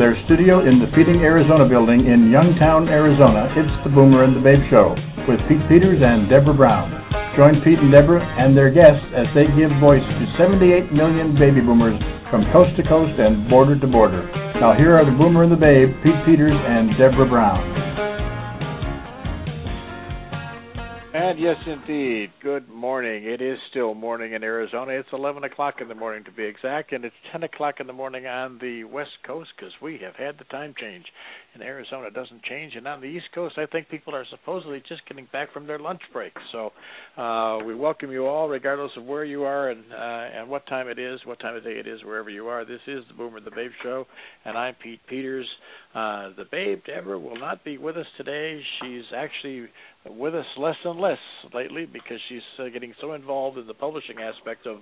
Their studio in the Feeding Arizona building in Youngtown, Arizona, it's the Boomer and the Babe Show with Pete Peters and Deborah Brown. Join Pete and Deborah and their guests as they give voice to 78 million baby boomers from coast to coast and border to border. Now here are the Boomer and the Babe, Pete Peters and Deborah Brown. And yes, indeed. Good morning. It is still morning in Arizona. It's 11 o'clock in the morning to be exact, and it's 10 o'clock in the morning on the West Coast because we have had the time change. In Arizona, doesn't change, and on the East Coast, I think people are supposedly just getting back from their lunch break. So uh, we welcome you all, regardless of where you are and uh, and what time it is, what time of day it is, wherever you are. This is the Boomer the Babe Show, and I'm Pete Peters. Uh, the Babe Deborah will not be with us today. She's actually with us less and less lately because she's uh, getting so involved in the publishing aspect of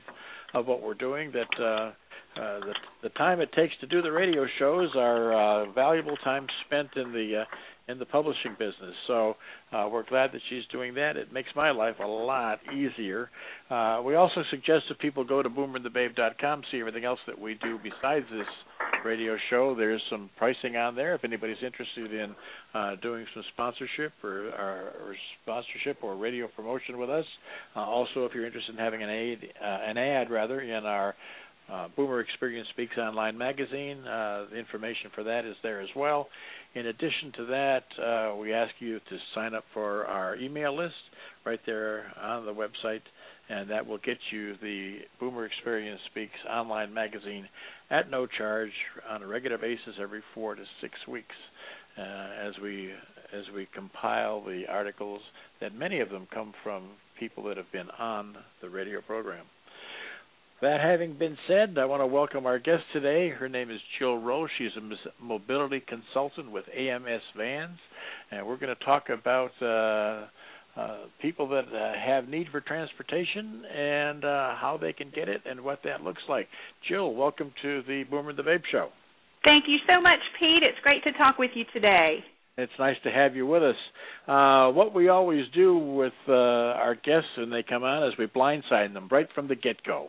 of what we're doing that uh, uh, the the time it takes to do the radio shows are uh, valuable time spent in the uh, in the publishing business. So uh, we're glad that she's doing that. It makes my life a lot easier. Uh, we also suggest that people go to boomerandthebabe.com, see everything else that we do besides this radio show. There's some pricing on there if anybody's interested in uh, doing some sponsorship or, or, or, sponsorship or radio promotion with us. Uh, also, if you're interested in having an ad, uh, an ad rather in our uh, Boomer Experience Speaks Online magazine. Uh, the information for that is there as well. In addition to that, uh, we ask you to sign up for our email list right there on the website, and that will get you the Boomer Experience Speaks Online magazine at no charge on a regular basis every four to six weeks. Uh, as we as we compile the articles, that many of them come from people that have been on the radio program. That having been said, I want to welcome our guest today. Her name is Jill Rowe. She's a mobility consultant with AMS Vans, and we're going to talk about uh, uh, people that uh, have need for transportation and uh, how they can get it and what that looks like. Jill, welcome to the Boomer the Babe Show. Thank you so much, Pete. It's great to talk with you today. It's nice to have you with us. Uh, what we always do with uh, our guests when they come on is we blindside them right from the get go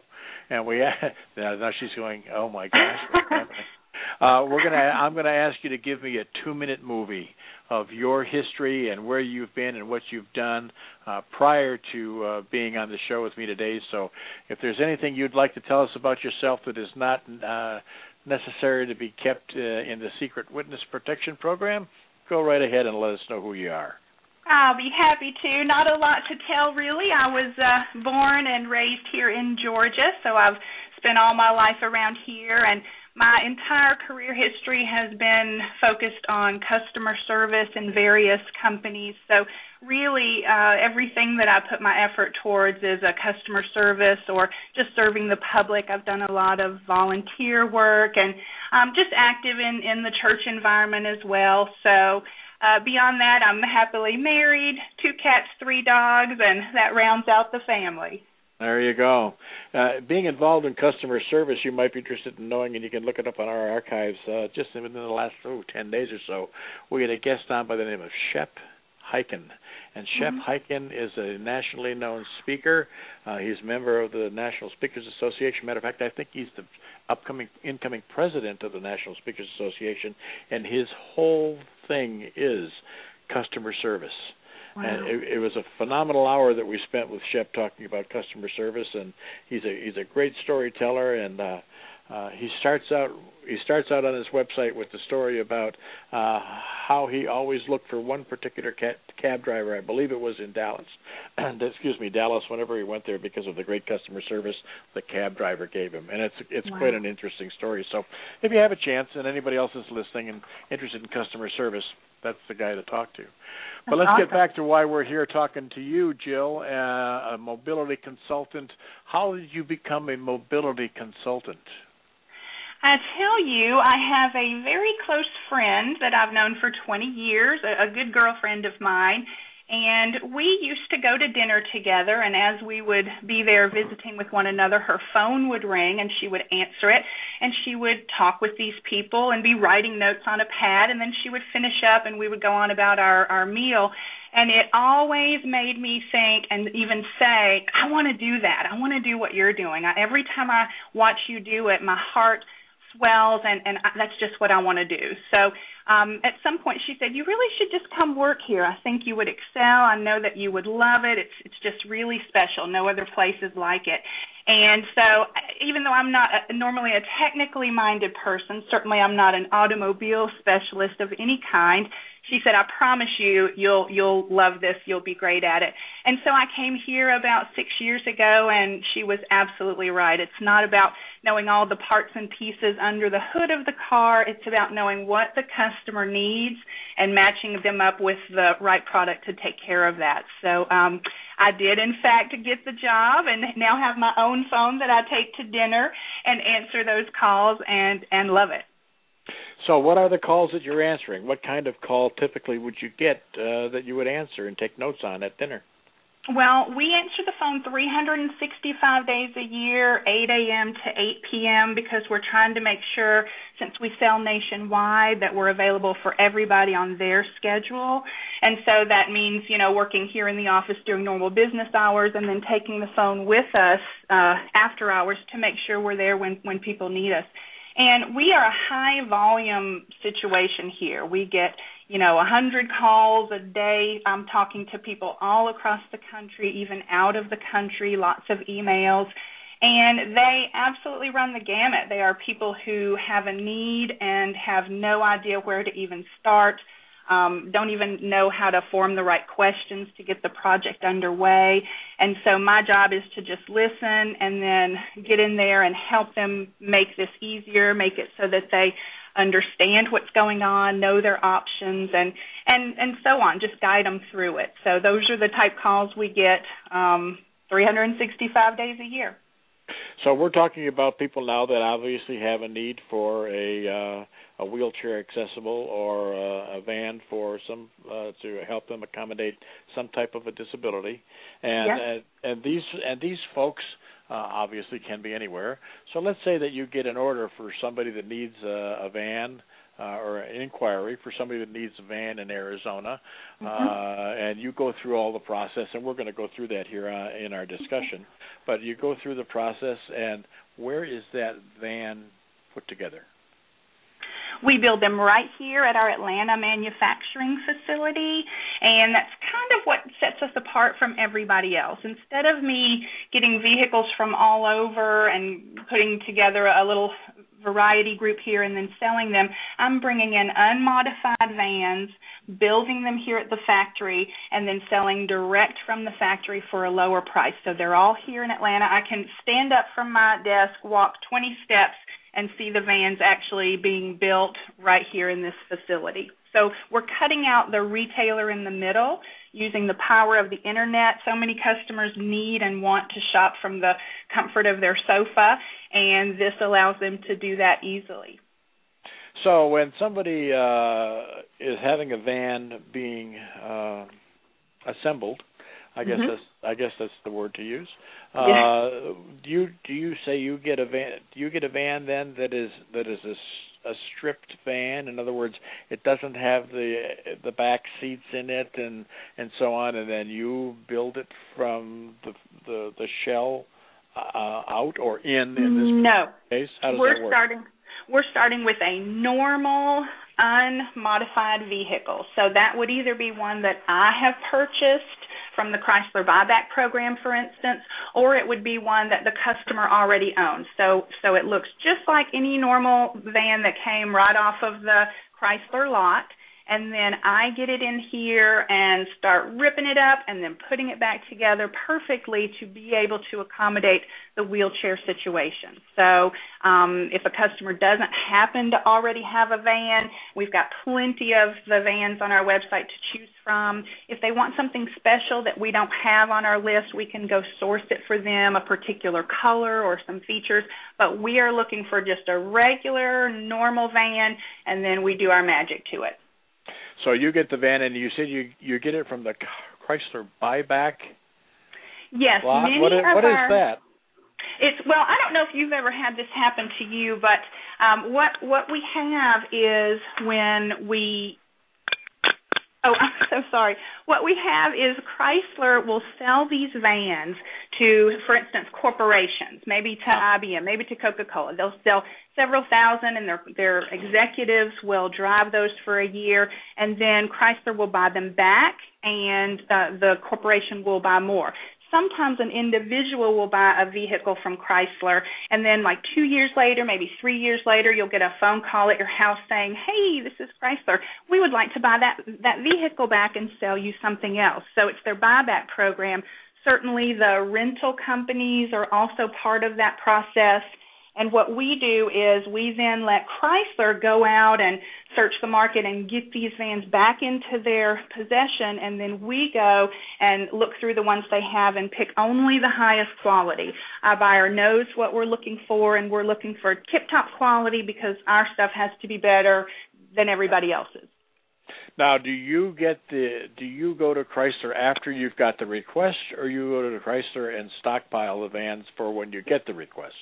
and we now she's going, oh my gosh. uh, we're gonna. I'm gonna ask you to give me a two minute movie of your history and where you've been and what you've done uh, prior to uh, being on the show with me today. So, if there's anything you'd like to tell us about yourself that is not uh, necessary to be kept uh, in the secret witness protection program, go right ahead and let us know who you are. I'll be happy to. Not a lot to tell, really. I was uh, born and raised here in Georgia, so I've spent all my life around here, and my entire career history has been focused on customer service in various companies. So, really, uh, everything that I put my effort towards is a customer service or just serving the public. I've done a lot of volunteer work and I'm just active in in the church environment as well. So. Uh, beyond that, I'm happily married, two cats, three dogs, and that rounds out the family. There you go. Uh, being involved in customer service, you might be interested in knowing, and you can look it up on our archives. Uh, just within the last oh, 10 days or so, we had a guest on by the name of Shep Hyken. And Shep mm-hmm. Hyken is a nationally known speaker. Uh, he's a member of the National Speakers Association. Matter of fact, I think he's the upcoming incoming president of the National Speakers Association, and his whole thing is customer service. Wow. And it, it was a phenomenal hour that we spent with Shep talking about customer service, and he's a he's a great storyteller, and uh, uh, he starts out he starts out on his website with the story about uh, how he always looked for one particular cab driver. I believe it was in Dallas. excuse me, Dallas. Whenever he went there, because of the great customer service the cab driver gave him, and it's it's wow. quite an interesting story. So, if you have a chance, and anybody else is listening and interested in customer service, that's the guy to talk to. But let's awesome. get back to why we're here talking to you, Jill, uh, a mobility consultant. How did you become a mobility consultant? I tell you, I have a very close friend that I've known for 20 years, a, a good girlfriend of mine, and we used to go to dinner together and as we would be there visiting with one another her phone would ring and she would answer it and she would talk with these people and be writing notes on a pad and then she would finish up and we would go on about our our meal. And it always made me think and even say i want to do that. I want to do what you're doing. I, every time i watch you do it my heart swells, and and that's just what I want to do. So um, at some point, she said, "You really should just come work here. I think you would excel. I know that you would love it. It's it's just really special. No other place is like it." And so, even though I'm not a, normally a technically minded person, certainly I'm not an automobile specialist of any kind. She said, "I promise you, you'll you'll love this. You'll be great at it." And so I came here about six years ago, and she was absolutely right. It's not about knowing all the parts and pieces under the hood of the car. It's about knowing what the customer needs and matching them up with the right product to take care of that. So um, I did, in fact, get the job and now have my own phone that I take to dinner and answer those calls and and love it. So, what are the calls that you're answering? What kind of call typically would you get uh, that you would answer and take notes on at dinner? Well, we answer the phone 365 days a year, 8 a.m. to 8 p.m., because we're trying to make sure, since we sell nationwide, that we're available for everybody on their schedule. And so that means, you know, working here in the office during normal business hours and then taking the phone with us uh, after hours to make sure we're there when, when people need us. And we are a high volume situation here. We get you know, a 100 calls a day. I'm talking to people all across the country, even out of the country, lots of emails. And they absolutely run the gamut. They are people who have a need and have no idea where to even start, um, don't even know how to form the right questions to get the project underway. And so my job is to just listen and then get in there and help them make this easier, make it so that they understand what's going on, know their options, and and and so on. Just guide them through it. So those are the type calls we get um, 365 days a year. So we're talking about people now that obviously have a need for a uh, a wheelchair accessible or uh, a van for some uh, to help them accommodate some type of a disability, and and, and these and these folks uh, obviously can be anywhere. So let's say that you get an order for somebody that needs a, a van uh, or an inquiry for somebody that needs a van in Arizona, mm-hmm. uh, and you go through all the process, and we're going to go through that here uh, in our discussion. But you go through the process, and where is that van put together? We build them right here at our Atlanta manufacturing facility, and that's kind of what sets us apart from everybody else. Instead of me getting vehicles from all over and putting together a little variety group here and then selling them, I'm bringing in unmodified vans, building them here at the factory, and then selling direct from the factory for a lower price. So they're all here in Atlanta. I can stand up from my desk, walk 20 steps, and see the vans actually being built right here in this facility. So we're cutting out the retailer in the middle using the power of the internet. So many customers need and want to shop from the comfort of their sofa, and this allows them to do that easily. So when somebody uh, is having a van being uh, assembled, I guess mm-hmm. that's I guess that's the word to use. Uh, yeah. do you do you say you get a van? Do you get a van then that is that is a, a stripped van? In other words, it doesn't have the the back seats in it and and so on, and then you build it from the the the shell uh, out or in in this no. case. How does we're that work? starting we're starting with a normal unmodified vehicle. So that would either be one that I have purchased from the Chrysler buyback program, for instance, or it would be one that the customer already owns. So, so it looks just like any normal van that came right off of the Chrysler lot and then I get it in here and start ripping it up and then putting it back together perfectly to be able to accommodate the wheelchair situation. So, um, if a customer doesn't happen to already have a van, we've got plenty of the vans on our website to choose from. If they want something special that we don't have on our list, we can go source it for them, a particular color or some features. But we are looking for just a regular, normal van, and then we do our magic to it. So you get the van, and you said you you get it from the Chrysler buyback. Yes, lot? many what is, of what our, is that? It's well, I don't know if you've ever had this happen to you, but um, what what we have is when we Oh, I'm so sorry. What we have is Chrysler will sell these vans to, for instance, corporations, maybe to IBM, maybe to Coca-Cola. They'll sell several thousand, and their their executives will drive those for a year, and then Chrysler will buy them back, and uh, the corporation will buy more sometimes an individual will buy a vehicle from Chrysler and then like 2 years later, maybe 3 years later, you'll get a phone call at your house saying, "Hey, this is Chrysler. We would like to buy that that vehicle back and sell you something else." So it's their buyback program. Certainly the rental companies are also part of that process and what we do is we then let Chrysler go out and search the market and get these vans back into their possession, and then we go and look through the ones they have and pick only the highest quality. Our buyer knows what we're looking for, and we're looking for tip top quality because our stuff has to be better than everybody else's. Now, do you get the do you go to Chrysler after you've got the request, or you go to Chrysler and stockpile the vans for when you get the request?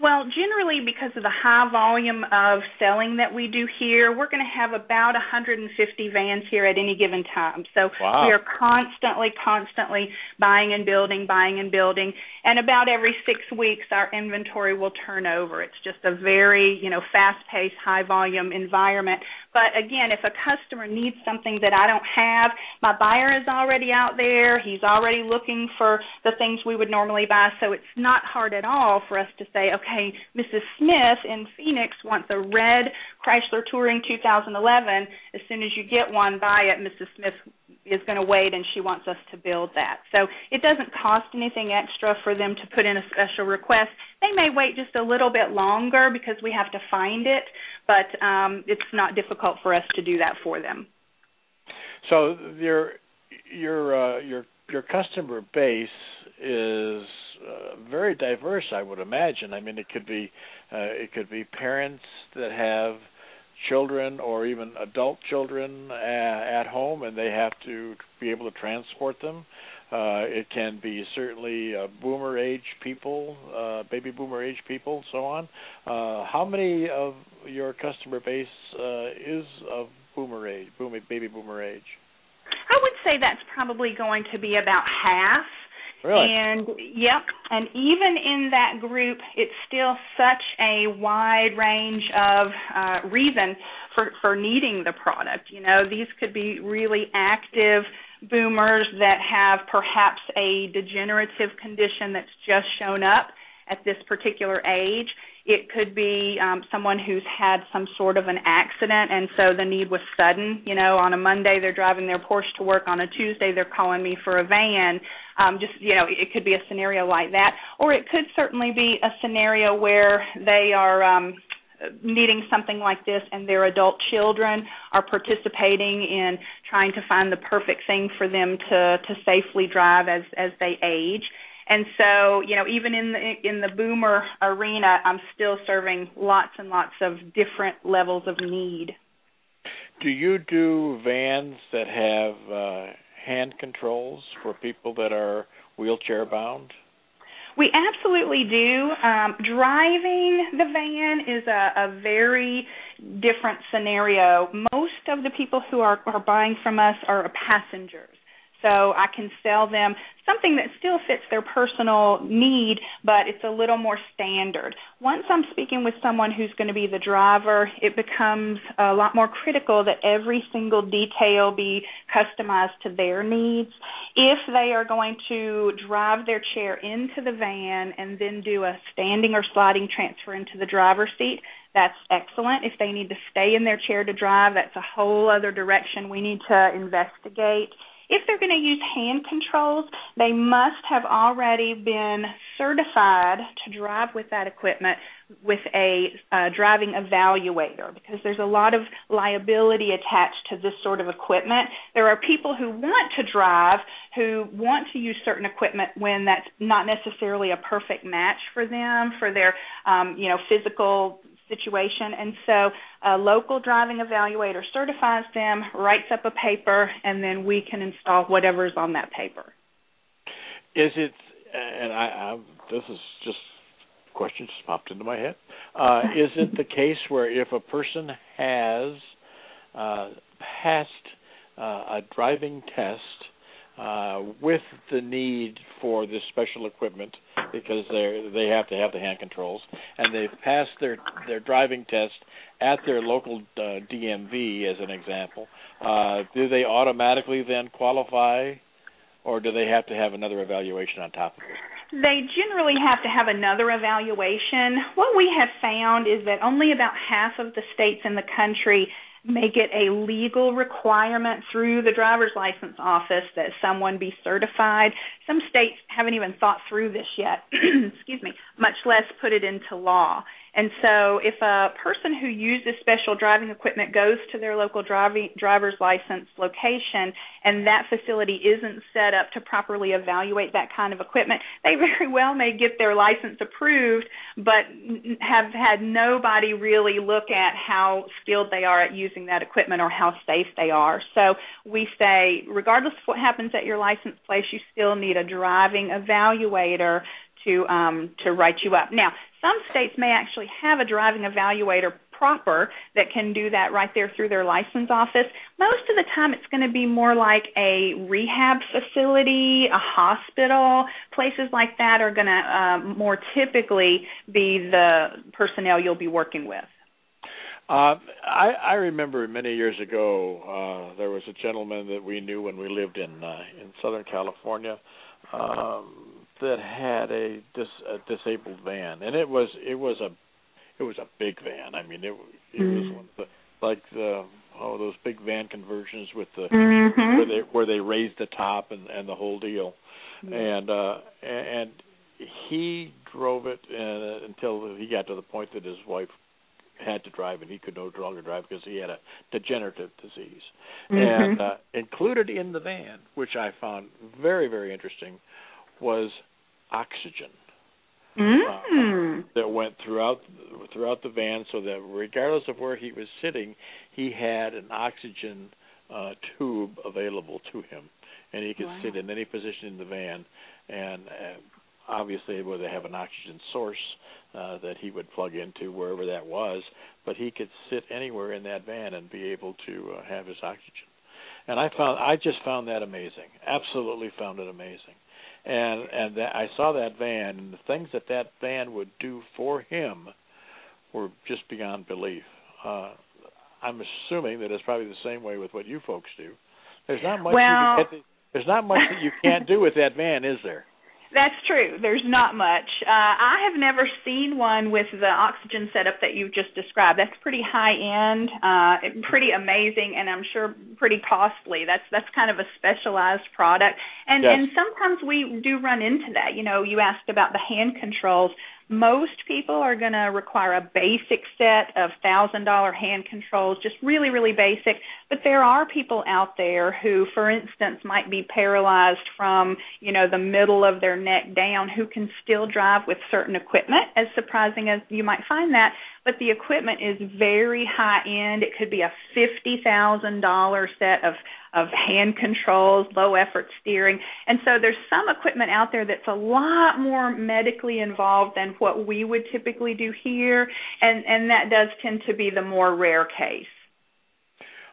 Well, generally, because of the high volume of selling that we do here, we're going to have about 150 vans here at any given time. So wow. we are constantly, constantly buying and building, buying and building. And about every six weeks, our inventory will turn over. It's just a very, you know, fast-paced, high-volume environment. But again, if a customer needs something that I don't have, my buyer is already out there. He's already looking for the things we would normally buy. So it's not hard at all for us to say, okay, Mrs. Smith in Phoenix wants a red Chrysler Touring 2011. As soon as you get one, buy it. Mrs. Smith is going to wait and she wants us to build that. So it doesn't cost anything extra for them to put in a special request. They may wait just a little bit longer because we have to find it, but um, it's not difficult for us to do that for them. So your your uh, your your customer base is uh, very diverse, I would imagine. I mean, it could be uh, it could be parents that have children or even adult children at home and they have to be able to transport them. Uh, it can be certainly uh, boomer age people, uh, baby boomer age people, so on. Uh, how many of your customer base uh, is of boomer age, boomer, baby boomer age? I would say that's probably going to be about half. Really? And yep, and even in that group, it's still such a wide range of uh, reason for for needing the product. You know, these could be really active boomers that have perhaps a degenerative condition that's just shown up at this particular age. It could be um, someone who's had some sort of an accident, and so the need was sudden. You know, on a Monday they're driving their Porsche to work. On a Tuesday they're calling me for a van. Um, just you know, it could be a scenario like that, or it could certainly be a scenario where they are. Um, needing something like this and their adult children are participating in trying to find the perfect thing for them to to safely drive as as they age and so, you know, even in the in the boomer arena, I'm still serving lots and lots of different levels of need. Do you do vans that have uh, hand controls for people that are wheelchair bound? We absolutely do. Um, driving the van is a, a very different scenario. Most of the people who are, are buying from us are passengers so I can sell them something that still fits their personal need, but it's a little more standard. Once I'm speaking with someone who's going to be the driver, it becomes a lot more critical that every single detail be customized to their needs. If they are going to drive their chair into the van and then do a standing or sliding transfer into the driver's seat, that's excellent. If they need to stay in their chair to drive, that's a whole other direction we need to investigate. If they're going to use hand controls, they must have already been certified to drive with that equipment with a uh, driving evaluator because there's a lot of liability attached to this sort of equipment. There are people who want to drive who want to use certain equipment when that's not necessarily a perfect match for them for their um, you know physical situation. And so a local driving evaluator certifies them, writes up a paper, and then we can install whatever's on that paper. Is it, and I, I this is just a question just popped into my head. Uh, is it the case where if a person has uh, passed uh, a driving test uh, with the need for this special equipment because they they have to have the hand controls, and they've passed their their driving test at their local uh, DMV, as an example. Uh, do they automatically then qualify, or do they have to have another evaluation on top of it? They generally have to have another evaluation. What we have found is that only about half of the states in the country make it a legal requirement through the driver's license office that someone be certified. Some states haven't even thought through this yet, excuse me, much less put it into law. And so, if a person who uses special driving equipment goes to their local driving, driver's license location and that facility isn't set up to properly evaluate that kind of equipment, they very well may get their license approved, but have had nobody really look at how skilled they are at using that equipment or how safe they are. So, we say, regardless of what happens at your license place, you still need a driving evaluator to um, to write you up. Now, some states may actually have a driving evaluator proper that can do that right there through their license office. Most of the time, it's going to be more like a rehab facility, a hospital. Places like that are going to uh, more typically be the personnel you'll be working with. Uh, I, I remember many years ago uh, there was a gentleman that we knew when we lived in uh, in Southern California. Um, that had a, dis, a disabled van, and it was it was a it was a big van. I mean, it it mm. was one of the like the oh those big van conversions with the mm-hmm. where they where they raised the top and and the whole deal, mm-hmm. and uh and he drove it uh, until he got to the point that his wife had to drive and he could no longer drive because he had a degenerative disease. Mm-hmm. And uh, included in the van, which I found very very interesting, was oxygen mm. uh, that went throughout throughout the van, so that regardless of where he was sitting, he had an oxygen uh, tube available to him, and he could wow. sit in any position in the van. And uh, obviously, where they have an oxygen source uh, that he would plug into wherever that was, but he could sit anywhere in that van and be able to uh, have his oxygen. And I found I just found that amazing. Absolutely found it amazing and and that I saw that van and the things that that van would do for him were just beyond belief. Uh, I'm assuming that it's probably the same way with what you folks do. There's not much well, you can there's not much that you can't do with that van, is there? That's true. There's not much. Uh, I have never seen one with the oxygen setup that you've just described. That's pretty high end, uh, pretty amazing, and I'm sure pretty costly. That's that's kind of a specialized product, and yes. and sometimes we do run into that. You know, you asked about the hand controls most people are going to require a basic set of thousand dollar hand controls just really really basic. But there are people out there who for instance might be paralyzed from you know the middle of their neck down who can still drive with certain equipment as surprising as you might find that but the equipment is very high end it could be a fifty thousand dollar set of of hand controls, low effort steering. And so there's some equipment out there that's a lot more medically involved than what we would typically do here, and and that does tend to be the more rare case.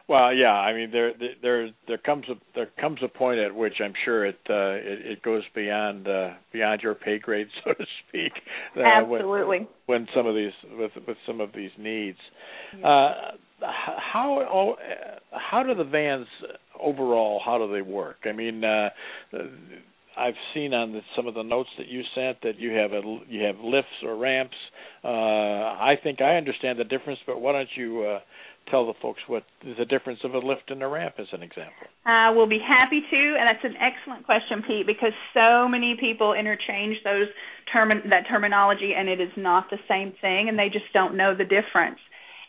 Well, yeah, I mean there there there comes a there comes a point at which I'm sure it uh, it, it goes beyond uh, beyond your pay grade, so to speak. Uh, Absolutely. When, when some of these with with some of these needs, uh, how how do the vans overall how do they work? I mean, uh, I've seen on the, some of the notes that you sent that you have a you have lifts or ramps. Uh, I think I understand the difference, but why don't you uh, tell the folks what the difference of a lift and a ramp as an example? I will be happy to, and that's an excellent question, Pete, because so many people interchange those term that terminology, and it is not the same thing, and they just don't know the difference.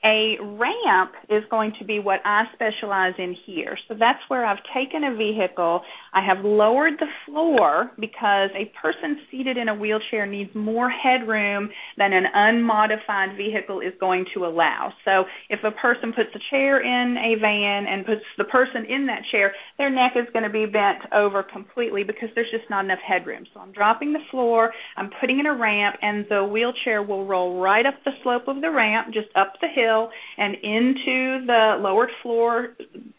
A ramp is going to be what I specialize in here. So that's where I've taken a vehicle, I have lowered the floor because a person seated in a wheelchair needs more headroom than an unmodified vehicle is going to allow. So if a person puts a chair in a van and puts the person in that chair, their neck is going to be bent over completely because there's just not enough headroom. So I'm dropping the floor, I'm putting in a ramp, and the wheelchair will roll right up the slope of the ramp, just up the hill and into the lowered floor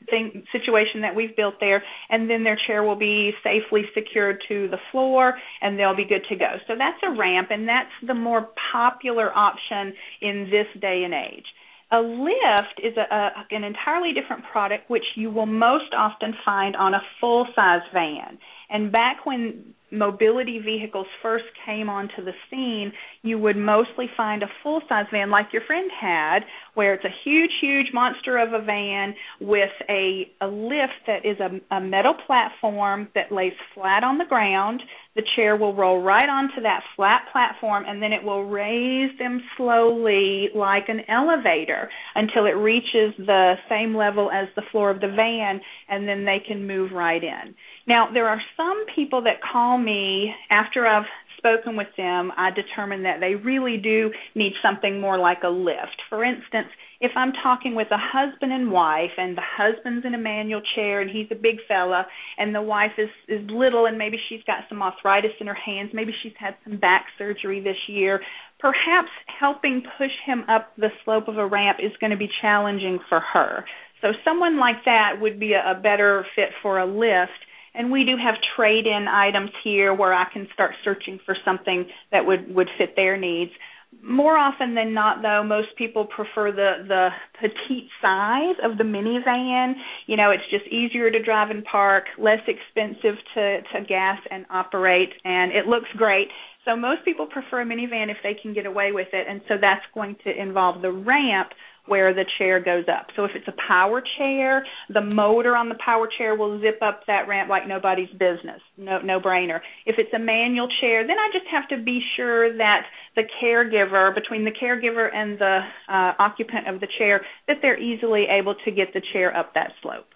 thing situation that we've built there, and then their chair will be safely secured to the floor, and they'll be good to go. So that's a ramp, and that's the more popular option in this day and age. A lift is a, a, an entirely different product, which you will most often find on a full size van. And back when mobility vehicles first came onto the scene, you would mostly find a full size van like your friend had, where it's a huge, huge monster of a van with a, a lift that is a, a metal platform that lays flat on the ground. The chair will roll right onto that flat platform and then it will raise them slowly like an elevator until it reaches the same level as the floor of the van and then they can move right in. Now, there are some people that call me after I've spoken with them, I determine that they really do need something more like a lift. For instance, if I'm talking with a husband and wife and the husband's in a manual chair and he's a big fella and the wife is is little and maybe she's got some arthritis in her hands, maybe she's had some back surgery this year, perhaps helping push him up the slope of a ramp is going to be challenging for her. So someone like that would be a, a better fit for a lift and we do have trade in items here where I can start searching for something that would would fit their needs. More often than not though, most people prefer the the petite size of the minivan. You know, it's just easier to drive and park, less expensive to to gas and operate and it looks great. So most people prefer a minivan if they can get away with it and so that's going to involve the ramp where the chair goes up. So if it's a power chair, the motor on the power chair will zip up that ramp like nobody's business. No no brainer. If it's a manual chair, then I just have to be sure that the caregiver, between the caregiver and the uh, occupant of the chair, that they're easily able to get the chair up that slope.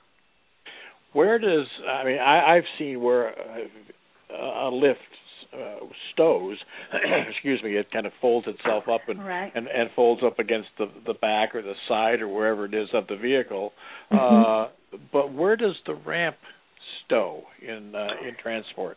Where does I mean I, I've seen where a lift uh, stows, excuse me, it kind of folds itself up and, right. and and folds up against the the back or the side or wherever it is of the vehicle. Mm-hmm. Uh, but where does the ramp stow in uh, in transport?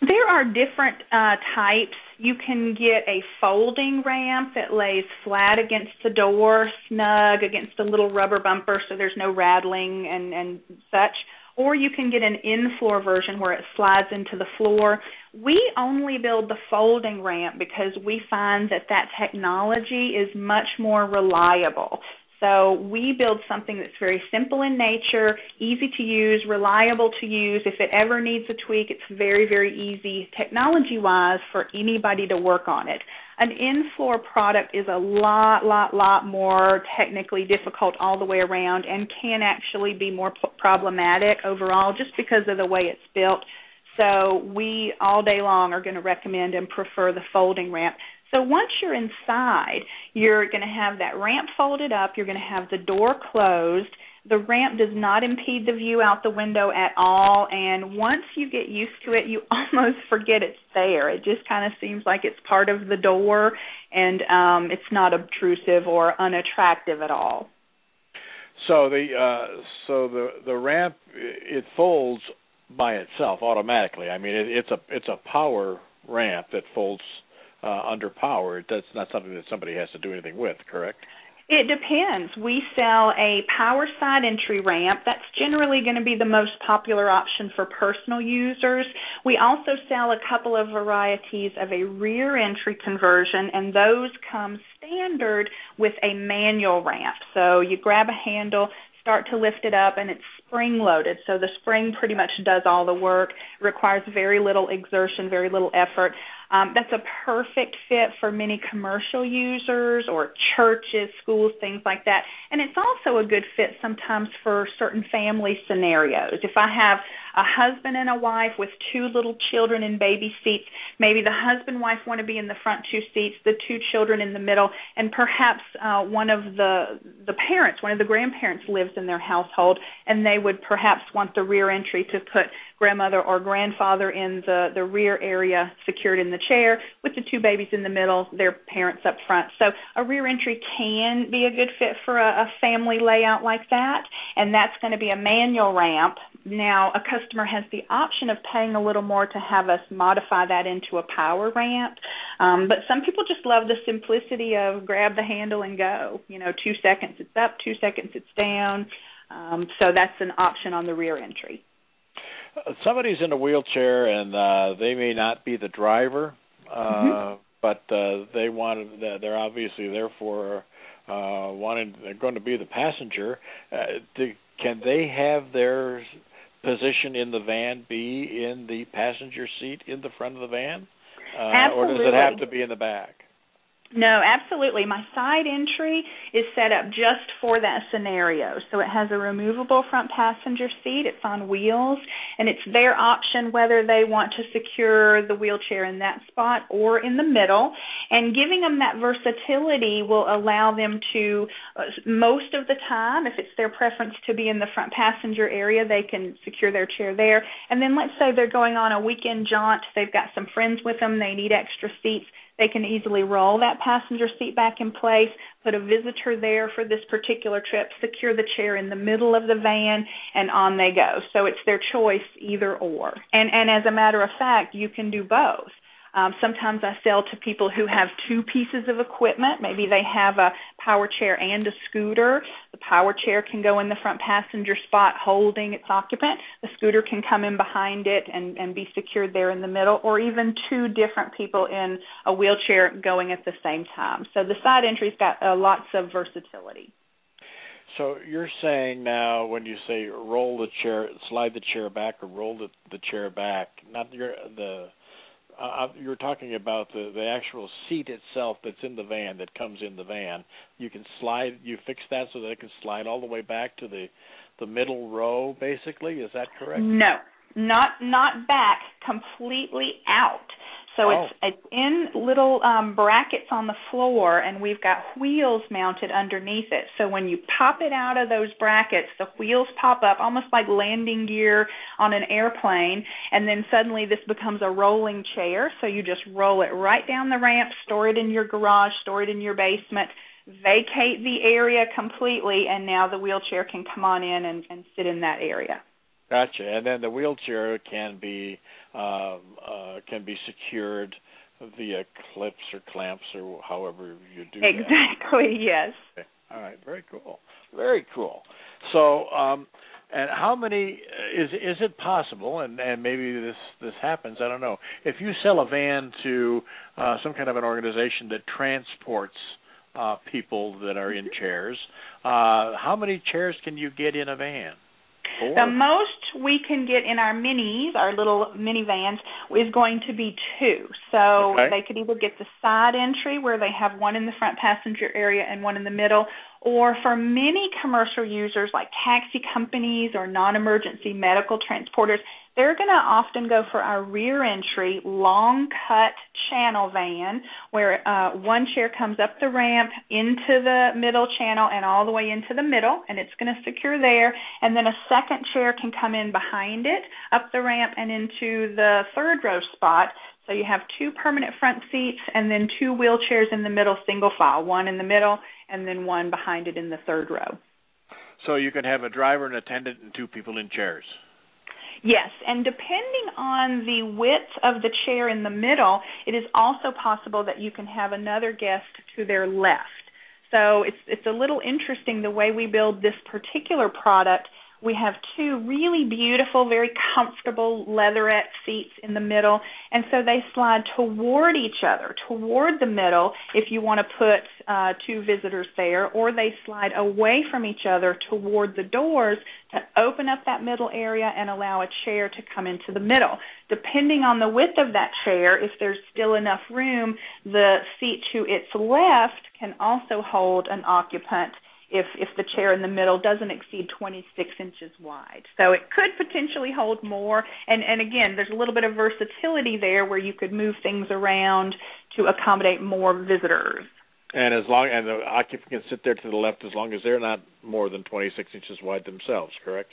There are different uh, types. You can get a folding ramp that lays flat against the door, snug against a little rubber bumper, so there's no rattling and and such or you can get an in-floor version where it slides into the floor. We only build the folding ramp because we find that that technology is much more reliable. So we build something that's very simple in nature, easy to use, reliable to use. If it ever needs a tweak, it's very, very easy technology wise for anybody to work on it. An in-floor product is a lot, lot, lot more technically difficult all the way around and can actually be more p- problematic overall just because of the way it's built. So we all day long are going to recommend and prefer the folding ramp. So once you're inside, you're going to have that ramp folded up, you're going to have the door closed, the ramp does not impede the view out the window at all, and once you get used to it, you almost forget it's there. It just kind of seems like it's part of the door, and um, it's not obtrusive or unattractive at all. So the uh, so the the ramp it folds by itself automatically. I mean, it, it's a it's a power ramp that folds uh, under power. That's not something that somebody has to do anything with, correct? It depends. We sell a power side entry ramp. That's generally going to be the most popular option for personal users. We also sell a couple of varieties of a rear entry conversion, and those come standard with a manual ramp. So you grab a handle, start to lift it up, and it's spring loaded. So the spring pretty much does all the work, requires very little exertion, very little effort. Um, that's a perfect fit for many commercial users or churches, schools, things like that. And it's also a good fit sometimes for certain family scenarios. If I have a husband and a wife with two little children in baby seats, maybe the husband and wife want to be in the front two seats, the two children in the middle, and perhaps uh, one of the the parents, one of the grandparents lives in their household, and they would perhaps want the rear entry to put grandmother or grandfather in the the rear area secured in the chair with the two babies in the middle their parents up front. So a rear entry can be a good fit for a, a family layout like that and that's going to be a manual ramp. Now a customer has the option of paying a little more to have us modify that into a power ramp um, but some people just love the simplicity of grab the handle and go. You know two seconds it's up two seconds it's down Um, so that's an option on the rear entry. Somebody's in a wheelchair and uh, they may not be the driver, uh, mm-hmm. but uh, they want they're obviously there for uh, wanting they're going to be the passenger. Uh, to, can they have their position in the van be in the passenger seat in the front of the van, uh, or does it have to be in the back? No, absolutely. My side entry is set up just for that scenario. So it has a removable front passenger seat, it's on wheels, and it's their option whether they want to secure the wheelchair in that spot or in the middle. And giving them that versatility will allow them to, uh, most of the time, if it's their preference to be in the front passenger area, they can secure their chair there. And then let's say they're going on a weekend jaunt, they've got some friends with them, they need extra seats they can easily roll that passenger seat back in place, put a visitor there for this particular trip, secure the chair in the middle of the van, and on they go. So it's their choice either or. And and as a matter of fact, you can do both. Um, sometimes I sell to people who have two pieces of equipment. Maybe they have a power chair and a scooter. The power chair can go in the front passenger spot holding its occupant. The scooter can come in behind it and, and be secured there in the middle, or even two different people in a wheelchair going at the same time. So the side entry's got uh, lots of versatility. So you're saying now when you say roll the chair, slide the chair back, or roll the, the chair back, not your the uh, you're talking about the the actual seat itself that's in the van that comes in the van. You can slide, you fix that so that it can slide all the way back to the the middle row. Basically, is that correct? No, not not back, completely out. So oh. it's it's in little um, brackets on the floor, and we've got wheels mounted underneath it. So when you pop it out of those brackets, the wheels pop up almost like landing gear on an airplane, and then suddenly this becomes a rolling chair. So you just roll it right down the ramp, store it in your garage, store it in your basement, vacate the area completely, and now the wheelchair can come on in and, and sit in that area. Gotcha. And then the wheelchair can be um, uh, can be secured via clips or clamps or however you do exactly, that. yes. Okay. All right, very cool. Very cool. So, um, and how many is is it possible and and maybe this this happens i don't know if you sell a van to uh some kind of an organization that transports uh people that are in chairs uh how many chairs can you get in a van The most we can get in our minis, our little minivans, is going to be two. So okay. they could either get the side entry where they have one in the front passenger area and one in the middle, or for many commercial users like taxi companies or non emergency medical transporters, they're going to often go for our rear entry, long cut channel van where uh, one chair comes up the ramp into the middle channel and all the way into the middle, and it's going to secure there. And then a second chair can come in behind it, up the ramp, and into the third row spot. So you have two permanent front seats and then two wheelchairs in the middle, single file, one in the middle and then one behind it in the third row. So you can have a driver, an attendant, and two people in chairs. Yes, and depending on the width of the chair in the middle, it is also possible that you can have another guest to their left. So it's it's a little interesting the way we build this particular product we have two really beautiful, very comfortable leatherette seats in the middle, and so they slide toward each other, toward the middle, if you want to put uh, two visitors there, or they slide away from each other toward the doors to open up that middle area and allow a chair to come into the middle. Depending on the width of that chair, if there's still enough room, the seat to its left can also hold an occupant if if the chair in the middle doesn't exceed 26 inches wide. So it could potentially hold more. And and again, there's a little bit of versatility there where you could move things around to accommodate more visitors. And as long and the occupant can sit there to the left as long as they're not more than 26 inches wide themselves, correct?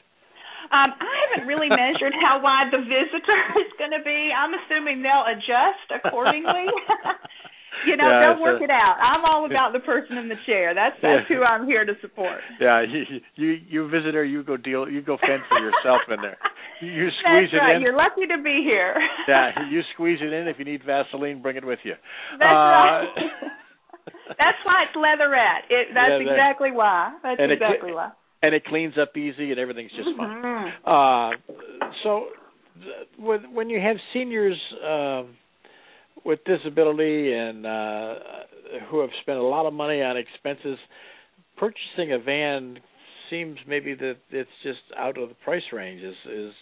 Um, I haven't really measured how wide the visitor is going to be. I'm assuming they'll adjust accordingly. you know, yeah, they'll work a, it out. I'm all about the person in the chair. That's that's yeah. who I'm here to support. Yeah, you you, you visitor, you go deal, you go fend for yourself in there. You squeeze that's right. it in. You're lucky to be here. yeah, you squeeze it in. If you need Vaseline, bring it with you. That's uh, right. that's why it's leatherette. It, that's yeah, exactly why. That's exactly it, why. and it cleans up easy, and everything's just mm-hmm. fine. Uh, so, th- when you have seniors uh, with disability and uh, who have spent a lot of money on expenses, purchasing a van seems maybe that it's just out of the price range. Is is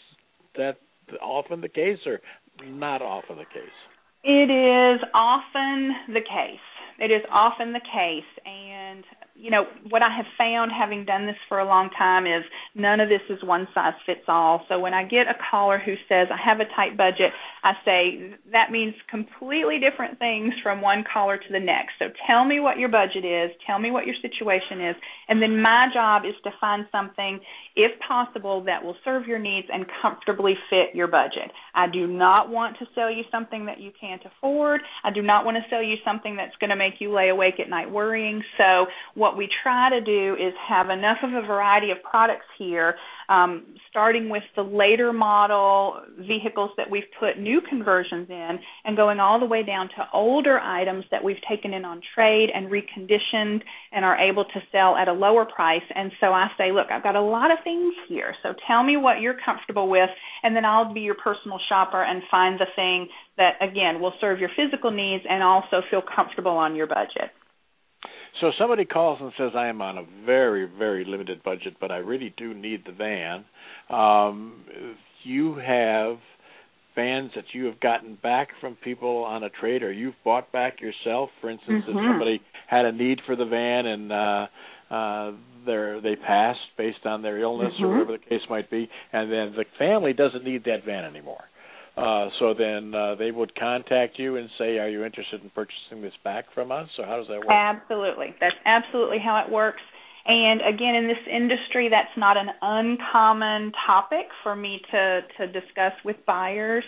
that often the case, or not often the case? It is often the case. It is often the case, and you know what I have found having done this for a long time is none of this is one size fits all. So when I get a caller who says I have a tight budget, I say that means completely different things from one caller to the next. So tell me what your budget is, tell me what your situation is, and then my job is to find something if possible that will serve your needs and comfortably fit your budget. I do not want to sell you something that you can't afford. I do not want to sell you something that's going to make you lay awake at night worrying. So what what we try to do is have enough of a variety of products here, um, starting with the later model vehicles that we've put new conversions in, and going all the way down to older items that we've taken in on trade and reconditioned and are able to sell at a lower price. And so I say, look, I've got a lot of things here, so tell me what you're comfortable with, and then I'll be your personal shopper and find the thing that, again, will serve your physical needs and also feel comfortable on your budget. So somebody calls and says, "I am on a very, very limited budget, but I really do need the van." Um, you have vans that you have gotten back from people on a trade, or you've bought back yourself. For instance, mm-hmm. if somebody had a need for the van and uh, uh, they they passed based on their illness mm-hmm. or whatever the case might be, and then the family doesn't need that van anymore. Uh, so then uh, they would contact you and say, "Are you interested in purchasing this back from us?" So how does that work? Absolutely, that's absolutely how it works. And again, in this industry, that's not an uncommon topic for me to to discuss with buyers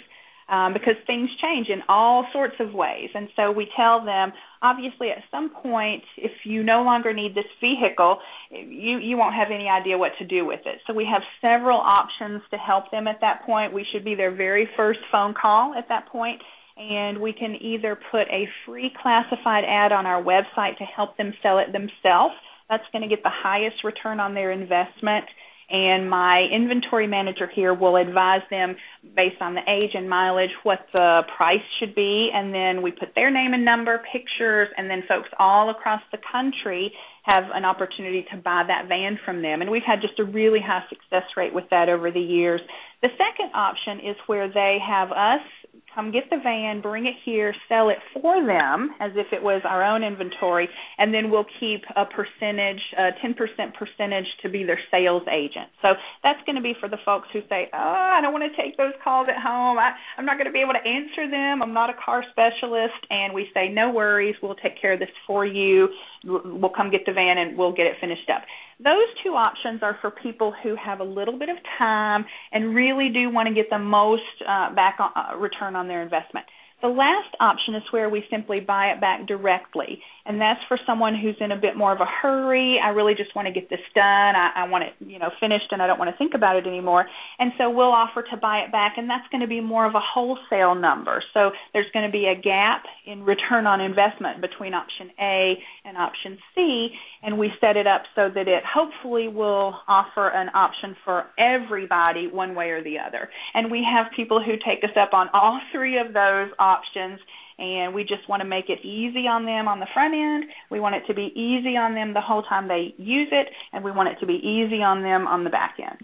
um, because things change in all sorts of ways. And so we tell them, obviously, at some point, if you no longer need this vehicle, you you won't have any idea what to do with it. So we have several options to help them at that point. We should be their very first phone call at that point and we can either put a free classified ad on our website to help them sell it themselves. That's going to get the highest return on their investment and my inventory manager here will advise them based on the age and mileage what the price should be. And then we put their name and number pictures and then folks all across the country have an opportunity to buy that van from them. And we've had just a really high success rate with that over the years. The second option is where they have us come get the van, bring it here, sell it for them as if it was our own inventory, and then we'll keep a percentage, a 10% percentage to be their sales agent. So that's going to be for the folks who say, oh, I don't want to take those calls at home. I, I'm not going to be able to answer them. I'm not a car specialist. And we say, no worries, we'll take care of this for you. We'll come get the van and we'll get it finished up. Those two options are for people who have a little bit of time and really do want to get the most uh, back on, uh, return on their investment. The last option is where we simply buy it back directly, and that's for someone who's in a bit more of a hurry. I really just want to get this done. I, I want it, you know, finished, and I don't want to think about it anymore. And so we'll offer to buy it back, and that's going to be more of a wholesale number. So there's going to be a gap in return on investment between option A and option C, and we set it up so that it hopefully will offer an option for everybody one way or the other. And we have people who take us up on all three of those options and we just want to make it easy on them on the front end. We want it to be easy on them the whole time they use it and we want it to be easy on them on the back end.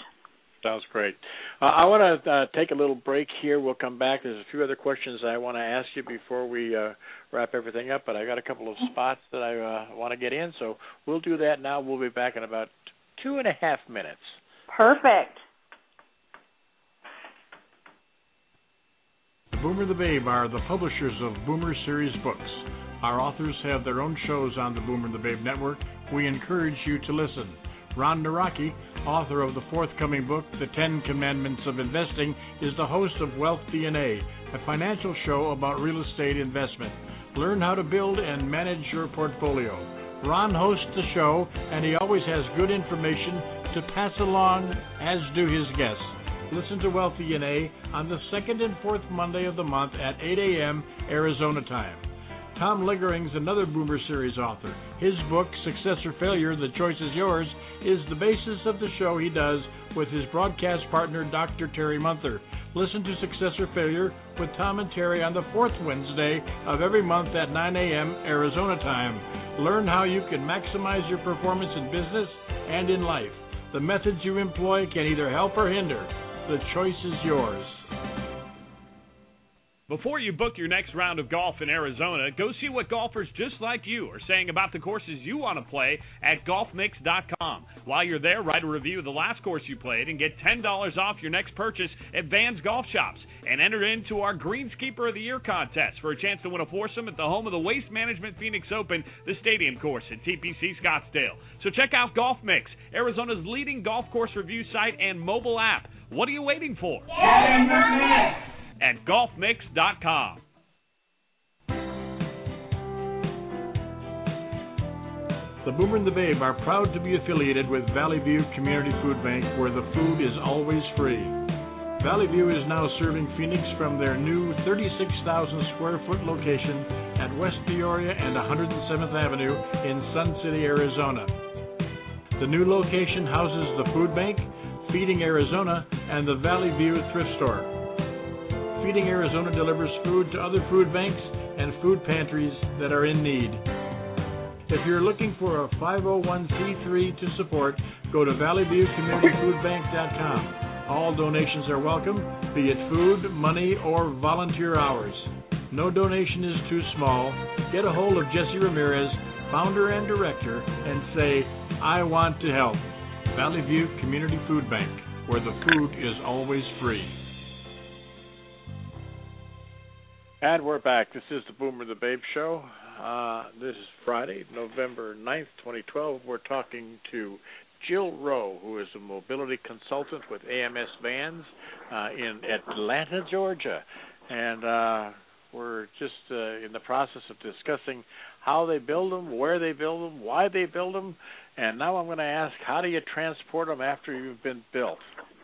Sounds great. Uh, I want to uh, take a little break here. We'll come back. There's a few other questions I want to ask you before we uh, wrap everything up, but I got a couple of spots that I uh, want to get in, so we'll do that now. We'll be back in about two and a half minutes. Perfect. Boomer the Babe are the publishers of Boomer Series books. Our authors have their own shows on the Boomer the Babe network. We encourage you to listen. Ron Naraki, author of the forthcoming book, The Ten Commandments of Investing, is the host of Wealth DNA, a financial show about real estate investment. Learn how to build and manage your portfolio. Ron hosts the show, and he always has good information to pass along, as do his guests. Listen to Wealth DNA on the second and fourth Monday of the month at 8 a.m. Arizona time. Tom Liggering's another Boomer Series author. His book, Success or Failure, The Choice is Yours, is the basis of the show he does with his broadcast partner, Dr. Terry Munther. Listen to Success or Failure with Tom and Terry on the fourth Wednesday of every month at 9 a.m. Arizona time. Learn how you can maximize your performance in business and in life. The methods you employ can either help or hinder. The choice is yours. Before you book your next round of golf in Arizona, go see what golfers just like you are saying about the courses you want to play at golfmix.com. While you're there, write a review of the last course you played and get $10 off your next purchase at Van's Golf Shops. And enter into our Greenskeeper of the Year contest for a chance to win a foursome at the home of the Waste Management Phoenix Open, the stadium course at TPC Scottsdale. So check out Golf Mix, Arizona's leading golf course review site and mobile app. What are you waiting for? Get in the mix! at golfmix.com. The Boomer and the Babe are proud to be affiliated with Valley View Community Food Bank, where the food is always free. Valley View is now serving Phoenix from their new 36,000 square foot location at West Peoria and 107th Avenue in Sun City, Arizona. The new location houses the food bank, Feeding Arizona, and the Valley View thrift store. Feeding Arizona delivers food to other food banks and food pantries that are in need. If you're looking for a 501c3 to support, go to valleyviewcommunityfoodbank.com. All donations are welcome, be it food, money, or volunteer hours. No donation is too small. Get a hold of Jesse Ramirez, founder and director, and say, I want to help. Valley View Community Food Bank, where the food is always free. And we're back. This is the Boomer the Babe Show. Uh, this is Friday, November 9th, 2012. We're talking to Jill Rowe, who is a mobility consultant with AMS Vans uh, in Atlanta, Georgia. And uh, we're just uh, in the process of discussing how they build them, where they build them, why they build them. And now I'm going to ask, how do you transport them after you've been built?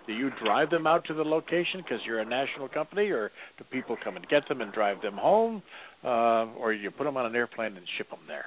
Do you drive them out to the location because you're a national company, or do people come and get them and drive them home, uh, or you put them on an airplane and ship them there?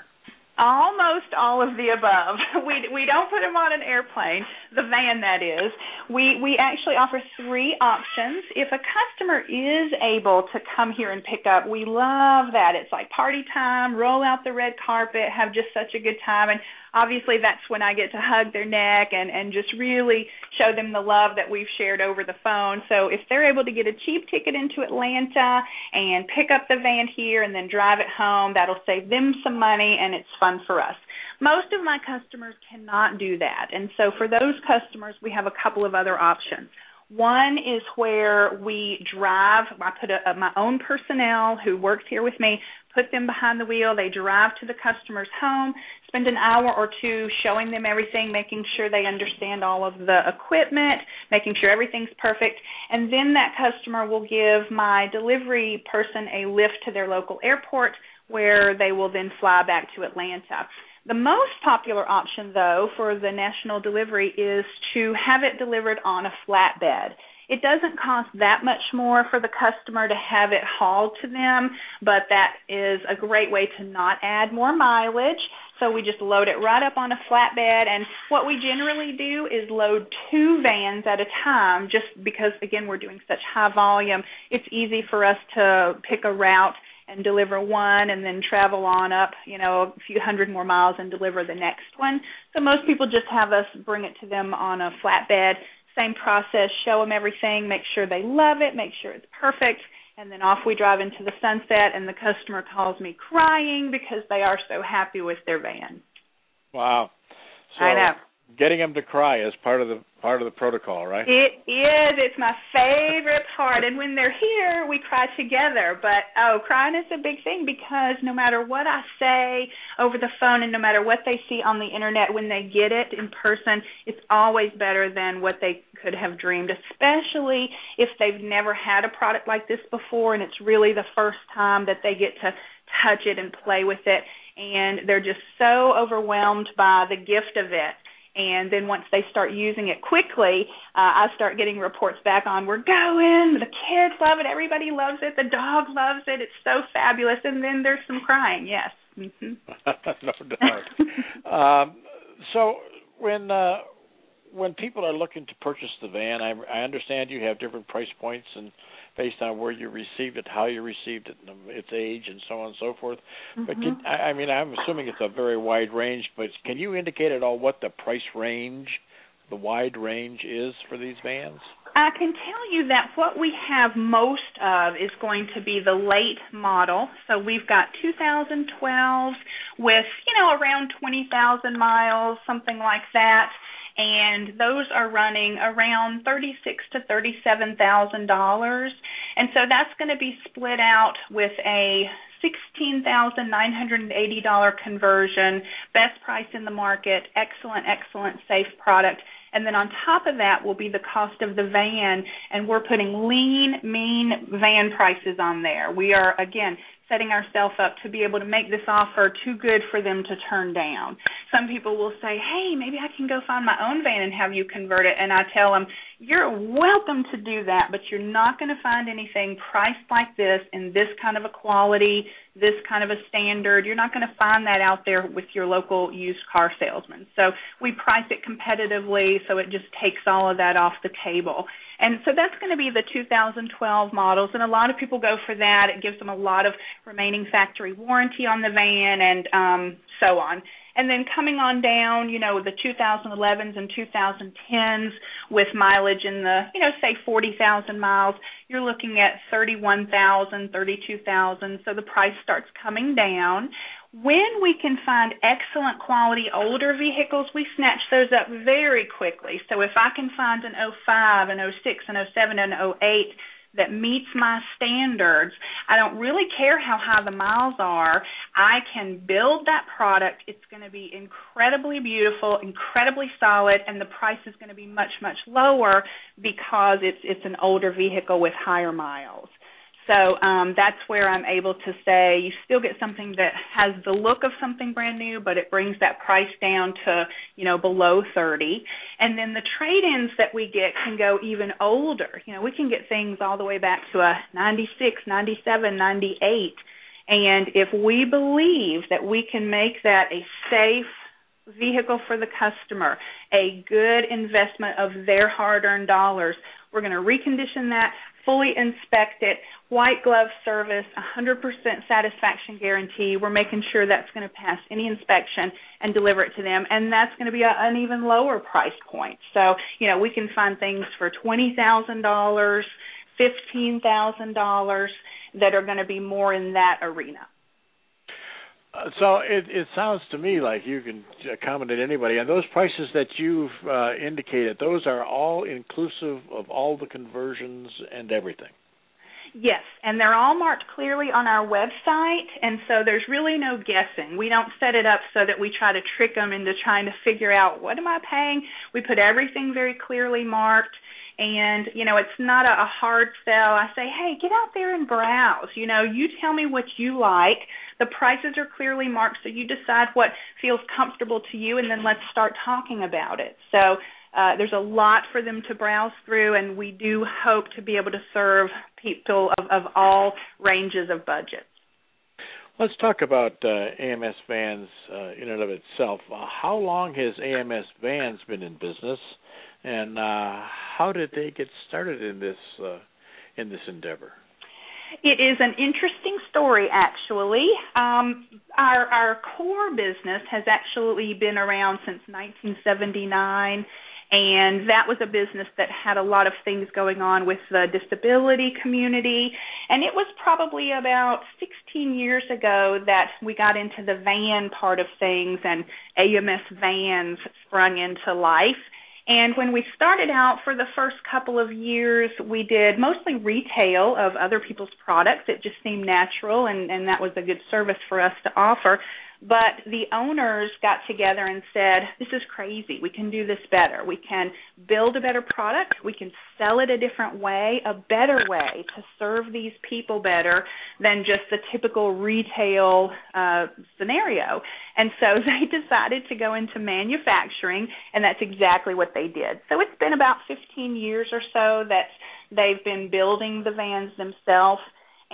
Almost all of the above. We we don't put them on an airplane, the van that is. We we actually offer three options. If a customer is able to come here and pick up, we love that. It's like party time, roll out the red carpet, have just such a good time and obviously that's when I get to hug their neck and and just really show them the love that we've shared over the phone. So if they're able to get a cheap ticket into Atlanta and pick up the van here and then drive it home, that'll save them some money and it's fun for us. Most of my customers cannot do that. And so for those customers, we have a couple of other options. One is where we drive. I put a, a, my own personnel who works here with me, put them behind the wheel. They drive to the customer's home, spend an hour or two showing them everything, making sure they understand all of the equipment, making sure everything's perfect, and then that customer will give my delivery person a lift to their local airport where they will then fly back to Atlanta. The most popular option, though, for the national delivery is to have it delivered on a flatbed. It doesn't cost that much more for the customer to have it hauled to them, but that is a great way to not add more mileage. So we just load it right up on a flatbed, and what we generally do is load two vans at a time, just because again we're doing such high volume. It's easy for us to pick a route and deliver one and then travel on up, you know, a few hundred more miles and deliver the next one. So most people just have us bring it to them on a flatbed. Same process, show them everything, make sure they love it, make sure it's perfect, and then off we drive into the sunset and the customer calls me crying because they are so happy with their van. Wow. So I know. Getting them to cry is part of the part of the protocol, right? It is. It's my favorite part. And when they're here, we cry together. But oh, crying is a big thing because no matter what I say over the phone and no matter what they see on the internet, when they get it in person, it's always better than what they could have dreamed, especially if they've never had a product like this before and it's really the first time that they get to touch it and play with it. And they're just so overwhelmed by the gift of it and then once they start using it quickly, uh, I start getting reports back on we're going, the kids love it, everybody loves it, the dog loves it, it's so fabulous, and then there's some crying. Yes. Mm-hmm. no doubt. um, so when uh, when people are looking to purchase the van, I, I understand you have different price points and based on where you received it, how you received it, its age, and so on and so forth. Mm-hmm. But can, I, I mean, I'm assuming it's a very wide range. But can you indicate at all what the price range, the wide range, is for these vans? I can tell you that what we have most of is going to be the late model. So we've got 2012 with, you know, around 20,000 miles, something like that and those are running around thirty-six to thirty-seven thousand dollars, and so that's going to be split out with a sixteen thousand nine hundred and eighty dollar conversion, best price in the market, excellent, excellent, safe product. And then on top of that will be the cost of the van, and we're putting lean, mean van prices on there. We are again setting ourselves up to be able to make this offer too good for them to turn down. Some people will say, "Hey, maybe I can go find my own van and have you convert it." And I tell them, "You're welcome to do that, but you're not going to find anything priced like this in this kind of a quality, this kind of a standard. You're not going to find that out there with your local used car salesman." So, we price it competitively so it just takes all of that off the table. And so that's going to be the 2012 models, and a lot of people go for that. It gives them a lot of remaining factory warranty on the van and um, so on. And then coming on down, you know, the 2011s and 2010s with mileage in the, you know, say 40,000 miles, you're looking at 31,000, 32,000. So the price starts coming down. When we can find excellent quality older vehicles, we snatch those up very quickly. So if I can find an 05, an 06, an 07, an 08 that meets my standards, I don't really care how high the miles are. I can build that product. It's going to be incredibly beautiful, incredibly solid, and the price is going to be much much lower because it's it's an older vehicle with higher miles. So um, that's where I'm able to say you still get something that has the look of something brand new, but it brings that price down to you know below 30. And then the trade-ins that we get can go even older. You know, we can get things all the way back to a 96, 97, 98. And if we believe that we can make that a safe vehicle for the customer, a good investment of their hard-earned dollars, we're going to recondition that, fully inspect it, white glove service, 100% satisfaction guarantee. We're making sure that's going to pass any inspection and deliver it to them, and that's going to be an even lower price point. So, you know, we can find things for $20,000, $15,000 that are going to be more in that arena. Uh, so it it sounds to me like you can accommodate anybody, and those prices that you've uh, indicated, those are all inclusive of all the conversions and everything. Yes, and they're all marked clearly on our website, and so there's really no guessing. We don't set it up so that we try to trick them into trying to figure out what am I paying. We put everything very clearly marked, and you know it's not a, a hard sell. I say, hey, get out there and browse. You know, you tell me what you like. The prices are clearly marked, so you decide what feels comfortable to you, and then let's start talking about it. So uh, there's a lot for them to browse through, and we do hope to be able to serve people of, of all ranges of budgets. Let's talk about uh, AMS Vans uh, in and of itself. Uh, how long has AMS Vans been in business, and uh, how did they get started in this uh, in this endeavor? It is an interesting story, actually. Um, our our core business has actually been around since 1979 and that was a business that had a lot of things going on with the disability community and it was probably about 16 years ago that we got into the van part of things and AMS vans sprung into life and when we started out for the first couple of years, we did mostly retail of other people's products. It just seemed natural, and, and that was a good service for us to offer. But the owners got together and said, This is crazy. We can do this better. We can build a better product. We can sell it a different way, a better way to serve these people better than just the typical retail uh, scenario. And so they decided to go into manufacturing, and that's exactly what they did. So it's been about 15 years or so that they've been building the vans themselves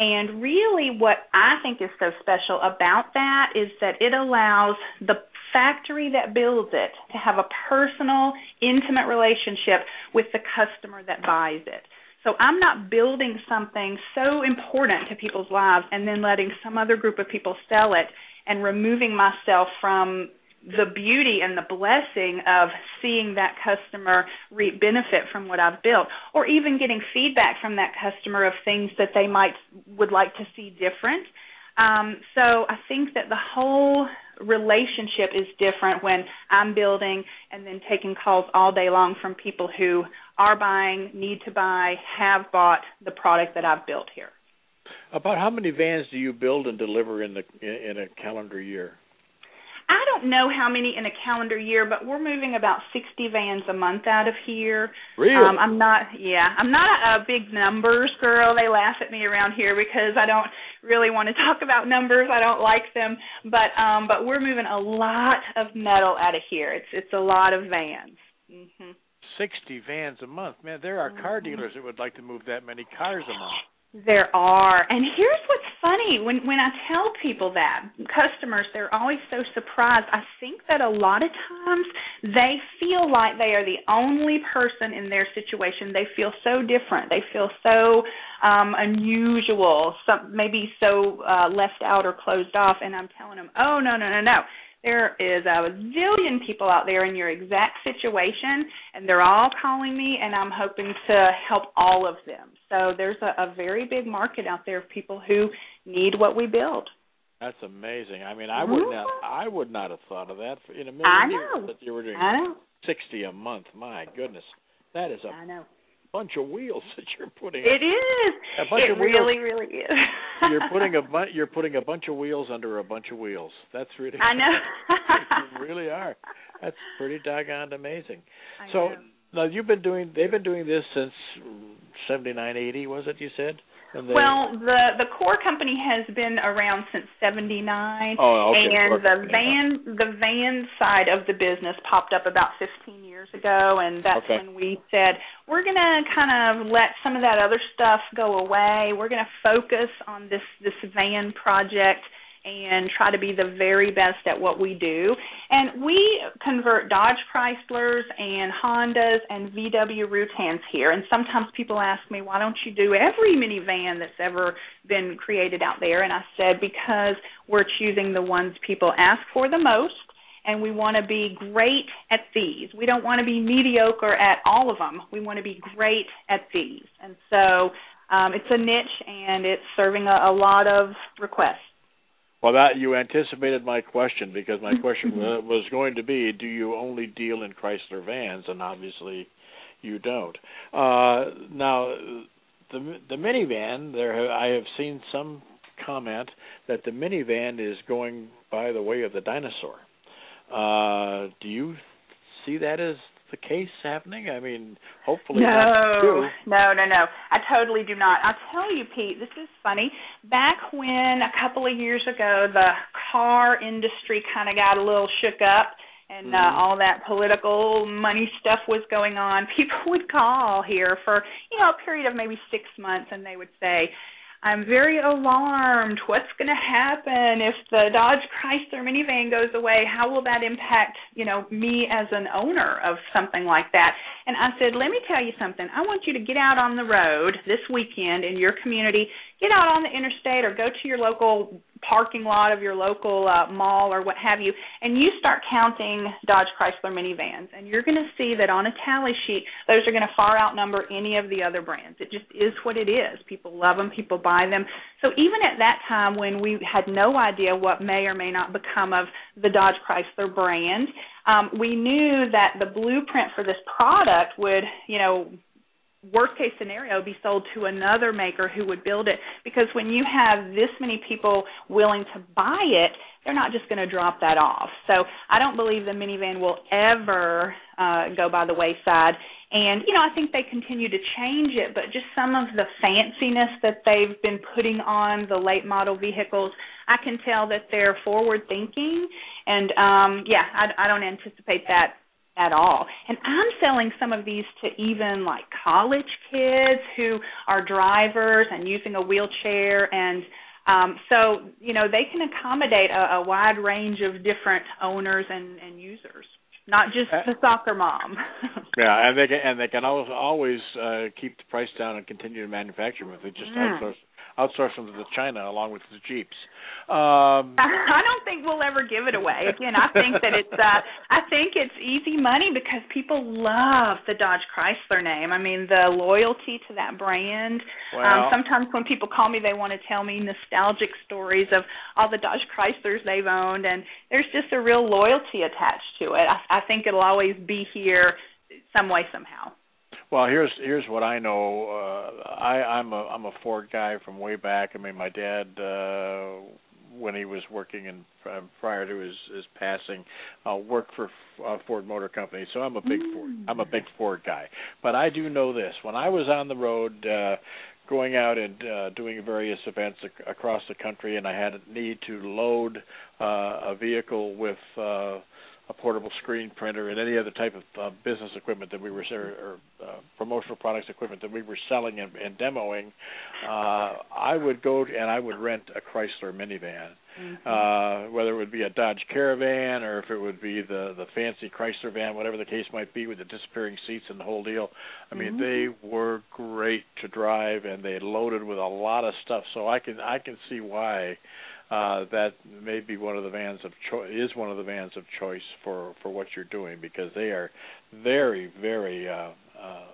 and really, what I think is so special about that is that it allows the factory that builds it to have a personal, intimate relationship with the customer that buys it. So I'm not building something so important to people's lives and then letting some other group of people sell it and removing myself from the beauty and the blessing of seeing that customer reap benefit from what I've built or even getting feedback from that customer of things that they might would like to see different. Um, so I think that the whole relationship is different when I'm building and then taking calls all day long from people who are buying, need to buy, have bought the product that I've built here. About how many vans do you build and deliver in the in a calendar year? I don't know how many in a calendar year, but we're moving about 60 vans a month out of here. Really? Um, I'm not. Yeah, I'm not a, a big numbers girl. They laugh at me around here because I don't really want to talk about numbers. I don't like them. But um, but we're moving a lot of metal out of here. It's it's a lot of vans. Mhm. 60 vans a month. Man, there are car Mm-hmm. dealers that would like to move that many cars a month. There are. And here's what's funny when when I tell people that, customers, they're always so surprised. I think that a lot of times they feel like they are the only person in their situation. They feel so different. They feel so um unusual, some maybe so uh left out or closed off and I'm telling them, "Oh, no, no, no, no. There is a zillion people out there in your exact situation, and they're all calling me, and I'm hoping to help all of them. So there's a, a very big market out there of people who need what we build. That's amazing. I mean, I mm-hmm. would not I would not have thought of that for, in a million I years know. that you were doing I know. 60 a month. My goodness. That is a I know. Bunch of wheels that you're putting It is. A bunch it of wheels. really, really is. you're putting a bu- you're putting a bunch of wheels under a bunch of wheels. That's really I know. you really are. That's pretty doggone amazing. I so know. now you've been doing they've been doing this since seventy nine, eighty. was it you said? They, Well, the the core company has been around since '79, Oh, okay. and Core the van the van side of the business popped up about 15 years ago, and that's Okay. when we said we're going to kind of let some of that other stuff go away. We're going to focus on this this van project and try to be the very best at what we do. And we convert Dodge Chryslers and Hondas and VW Routans here. And sometimes people ask me, why don't you do every minivan that's ever been created out there? And I said, because we're choosing the ones people ask for the most. And we want to be great at these. We don't want to be mediocre at all of them. We want to be great at these. And so um, it's a niche, and it's serving a, a lot of requests. Well, that you anticipated my question because my question was going to be, do you only deal in Chrysler vans? And obviously, you don't. Uh, now, the the minivan, there I have seen some comment that the minivan is going by the way of the dinosaur. Uh, do you see that as the case happening? I mean, hopefully No, no, no, no. I totally do not. I'll tell you, Pete, this is funny. Back when a couple of years ago the car industry kind of got a little shook up and uh, Mhm. all that political money stuff was going on, people would call here for, you know, a period of maybe 6 months and they would say, I'm very alarmed. What's going to happen if the Dodge Chrysler minivan goes away? How will that impact, you know, me as an owner of something like that? And I said, let me tell you something. I want you to get out on the road this weekend in your community. Get out on the interstate or go to your local parking lot of your local uh, mall or what have you, and you start counting Dodge Chrysler minivans, and you're going to see that on a tally sheet, those are going to far outnumber any of the other brands. It just is what it is. People love them, people buy them. So even at that time when we had no idea what may or may not become of the Dodge Chrysler brand, um, we knew that the blueprint for this product would, you know, worst case scenario be sold to another maker who would build it. Because when you have this many people willing to buy it they're not just going to drop that off. So i don't believe the minivan will ever uh go by the wayside. And you know i think they continue to change it but just some of the fanciness that they've been putting on the late model vehicles i can tell that they're forward thinking and um yeah i i don't anticipate that at all. And I'm selling some of these to even like college kids who are drivers and using a wheelchair and um so you know they can accommodate a, a wide range of different owners and and users not just uh, the soccer mom. yeah, and they can and they can always always uh, keep the price down and continue to manufacture them if they just mm. outsource outsource them to China along with the Jeeps. Um, I don't think we'll ever give it away. Again, I think that it's uh, I think it's easy money because people love the Dodge Chrysler name. I mean, the loyalty to that brand. Um, well, um, sometimes when people call me, they want to tell me nostalgic stories of all the Dodge Chryslers they've owned, and there's just a real loyalty attached to it. I, I think it'll always be here some way somehow. Well, here's here's what I know. Uh, I, I'm a I'm a Ford guy from way back. I mean, my dad, uh, when he was working in uh, prior to his his passing, uh, worked for uh, Ford Motor Company. So I'm a big mm. Ford I'm a big Ford guy. But I do know this: when I was on the road. uh going out and uh, doing various events ac- across the country, and I had a need to load uh, a vehicle with uh, a portable screen printer and any other type of uh, business equipment that we were or, or uh, promotional products equipment that we were selling and, and demoing, uh, I would go and I would rent a Chrysler minivan, mm-hmm. uh, whether it would be a Dodge Caravan or if it would be the the fancy Chrysler van, whatever the case might be, with the disappearing seats and the whole deal. I mean, mm-hmm. they were great to drive and they loaded with a lot of stuff. So I can I can see why uh, that may be one of the vans of choice is one of the vans of choice for for what you're doing because they are very very uh, uh,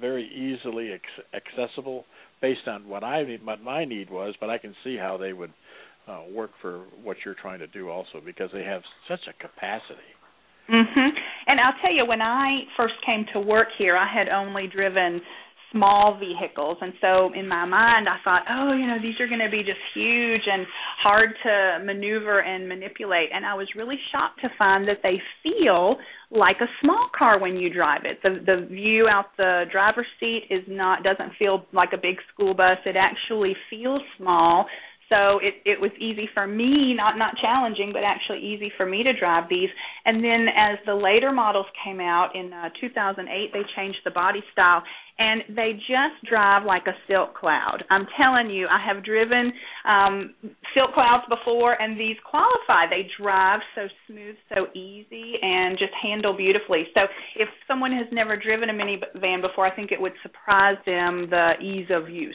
very easily ex- accessible based on what I need, what my need was, but I can see how they would uh, work for what you're trying to do also because they have such a capacity. Mhm. And I'll tell you when I first came to work here, I had only driven small vehicles and so in my mind I thought, oh, you know, these are going to be just huge and hard to maneuver and manipulate and I was really shocked to find that they feel like a small car when you drive it. The the view out the driver's seat is not doesn't feel like a big school bus. It actually feels small so it it was easy for me not not challenging but actually easy for me to drive these. And then as the later models came out in uh, 2008 they changed the body style and they just drive like a silk cloud. I'm telling you i have driven um silk clouds before and these qualify. They drive so smooth so easy and just handle beautifully. So if someone has never driven a minivan before i think it would surprise them the ease of use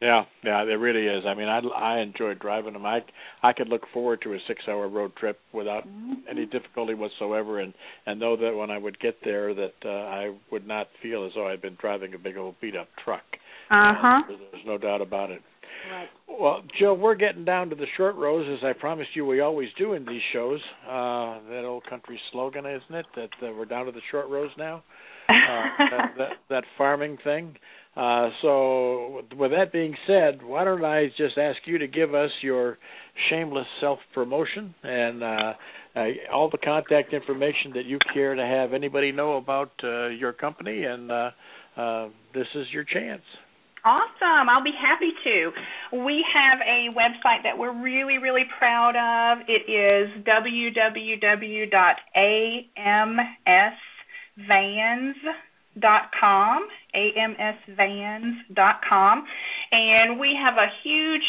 yeah, yeah, it really is. I mean, I I enjoy driving them. I I could look forward to a six-hour road trip without mm-hmm. any difficulty whatsoever, and and know that when I would get there, that uh, I would not feel as though I'd been driving a big old beat-up truck. Uh huh. Uh, there's no doubt about it. Right. Well, Joe, we're getting down to the short rows, as I promised you we always do in these shows. Uh, that old country slogan, isn't it? That uh, we're down to the short rows now. Uh, that, that that farming thing. Uh, so, with that being said, why don't I just ask you to give us your shameless self promotion and uh, uh, all the contact information that you care to have anybody know about uh, your company, and uh, uh, this is your chance. Awesome. I'll be happy to. We have a website that we're really, really proud of. It is www.amsvans.com amsvans.com. And we have a huge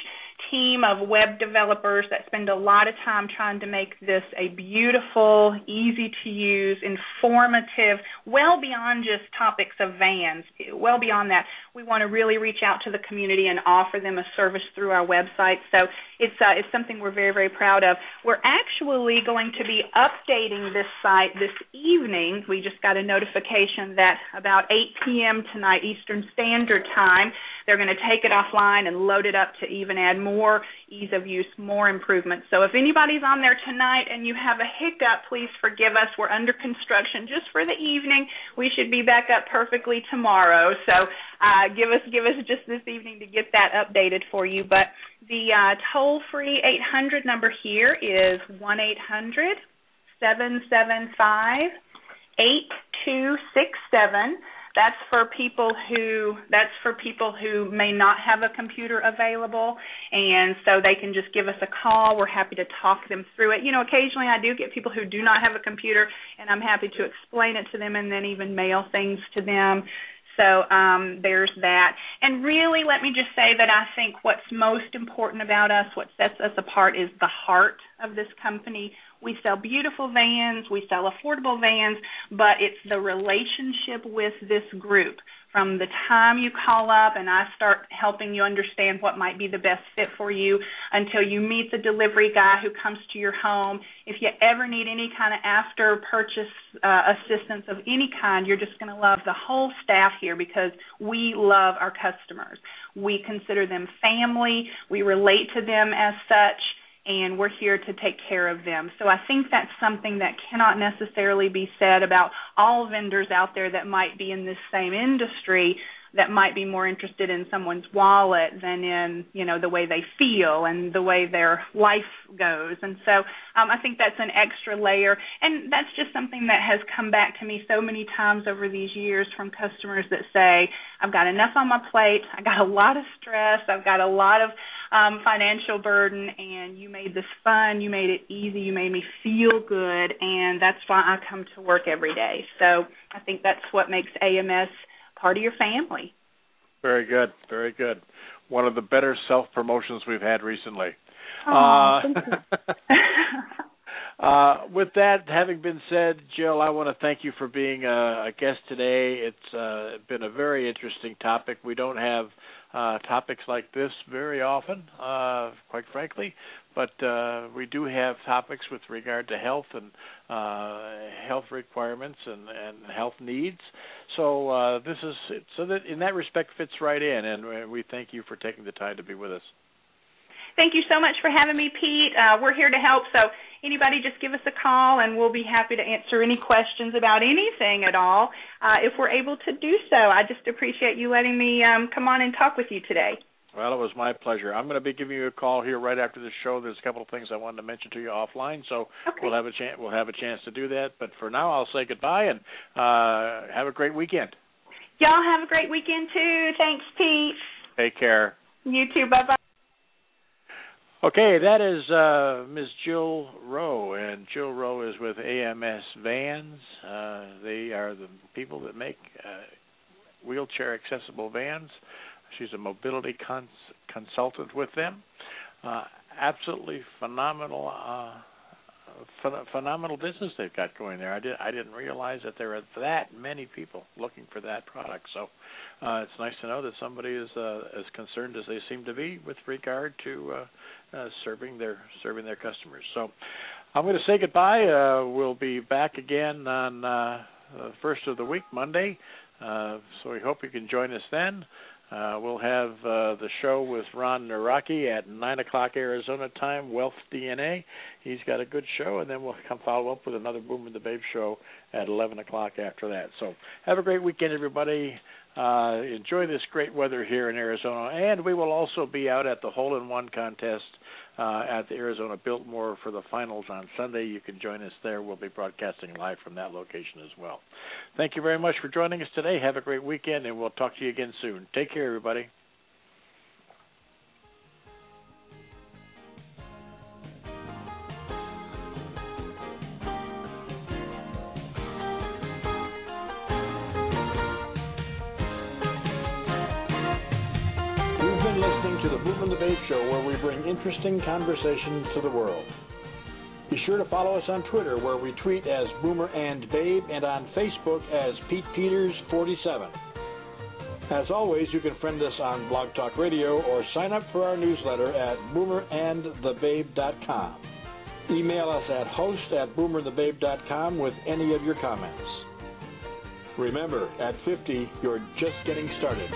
team of web developers that spend a lot of time trying to make this a beautiful, easy to use, informative, well beyond just topics of vans, well beyond that. We want to really reach out to the community and offer them a service through our website. So it's uh, it's something we're very very proud of. We're actually going to be updating this site this evening. We just got a notification that about 8 p.m. tonight Eastern Standard Time they're going to take it offline and load it up to even add more ease of use, more improvements. So if anybody's on there tonight and you have a hiccup, please forgive us. We're under construction just for the evening. We should be back up perfectly tomorrow. So uh, give us give us just this evening to get that updated for you. But the uh, toll free 800 number here is one eight hundred seven seven five eight two six seven. That's for people who that's for people who may not have a computer available and so they can just give us a call. We're happy to talk them through it. You know, occasionally I do get people who do not have a computer and I'm happy to explain it to them and then even mail things to them. So um, there's that. And really, let me just say that I think what's most important about us, what sets us apart, is the heart of this company. We sell beautiful vans, we sell affordable vans, but it's the relationship with this group from the time you call up and I start helping you understand what might be the best fit for you until you meet the delivery guy who comes to your home. If you ever need any kind of after purchase uh, assistance of any kind, you're just going to love the whole staff here because we love our customers. We consider them family, we relate to them as such and we're here to take care of them. So I think that's something that cannot necessarily be said about all vendors out there that might be in this same industry that might be more interested in someone's wallet than in you know the way they feel and the way their life goes. And so um, i think that's an extra layer. And that's just something that has come back to me so many times over these years from customers that say i've got enough on my plate. I got a lot of stress. I've got a lot of um, financial burden, and you made this fun. You made it easy. You made me feel good, and that's why I come to work every day. So I think that's what makes AMS part of your family. Very good. Very good. One of the better self promotions we've had recently. Oh, uh, Uh, with that having been said, Jill, I want to thank you for being a, a guest today. It's uh, been a very interesting topic. We don't have uh, topics like this very often, uh, quite frankly, but uh, we do have topics with regard to health and uh, health requirements and, and health needs. So uh, this is so that in that respect fits right in, and we thank you for taking the time to be with us. Thank you so much for having me, Pete. Uh, we're here to help. So anybody just give us a call and we'll be happy to answer any questions about anything at all uh, if we're able to do so. I just appreciate you letting me um, come on and talk with you today. Well, it was my pleasure. I'm going to be giving you a call here right after the show. There's a couple of things I wanted to mention to you offline, so okay. we'll have a chance. We'll have a chance to do that. But for now, I'll say goodbye and uh, have a great weekend. Y'all have a great weekend too. Thanks, Pete. Take care. You too. Bye bye. Okay, that is uh, Ms. Jill Rowe, and Jill Rowe is with AMS Vans. Uh, they are the people that make uh, wheelchair accessible vans. She's a mobility cons- consultant with them. Uh, absolutely phenomenal uh, ph- phenomenal business they've got going there. I did I didn't realize that there are that many people looking for that product. So uh, it's nice to know that somebody is uh, as concerned as they seem to be with regard to uh, uh, serving their serving their customers. So I'm going to say goodbye. Uh, we'll be back again on uh, first of the week, Monday. Uh, so we hope you can join us then. Uh, we'll have uh, the show with Ron Naraki at 9 o'clock Arizona time, Wealth DNA. He's got a good show, and then we'll come follow up with another Boom and the Babe show at 11 o'clock after that. So have a great weekend, everybody. Uh, enjoy this great weather here in Arizona, and we will also be out at the Hole in One contest uh, at the Arizona Biltmore for the finals on Sunday. You can join us there. We'll be broadcasting live from that location as well. Thank you very much for joining us today. Have a great weekend, and we'll talk to you again soon. Take care, everybody. The the Babe Show, where we bring interesting conversation to the world. Be sure to follow us on Twitter, where we tweet as Boomer and Babe, and on Facebook as Pete Peters 47. As always, you can friend us on Blog Talk Radio or sign up for our newsletter at boomerandthebabe.com. Email us at host at boomerandthebabe.com with any of your comments. Remember, at 50, you're just getting started.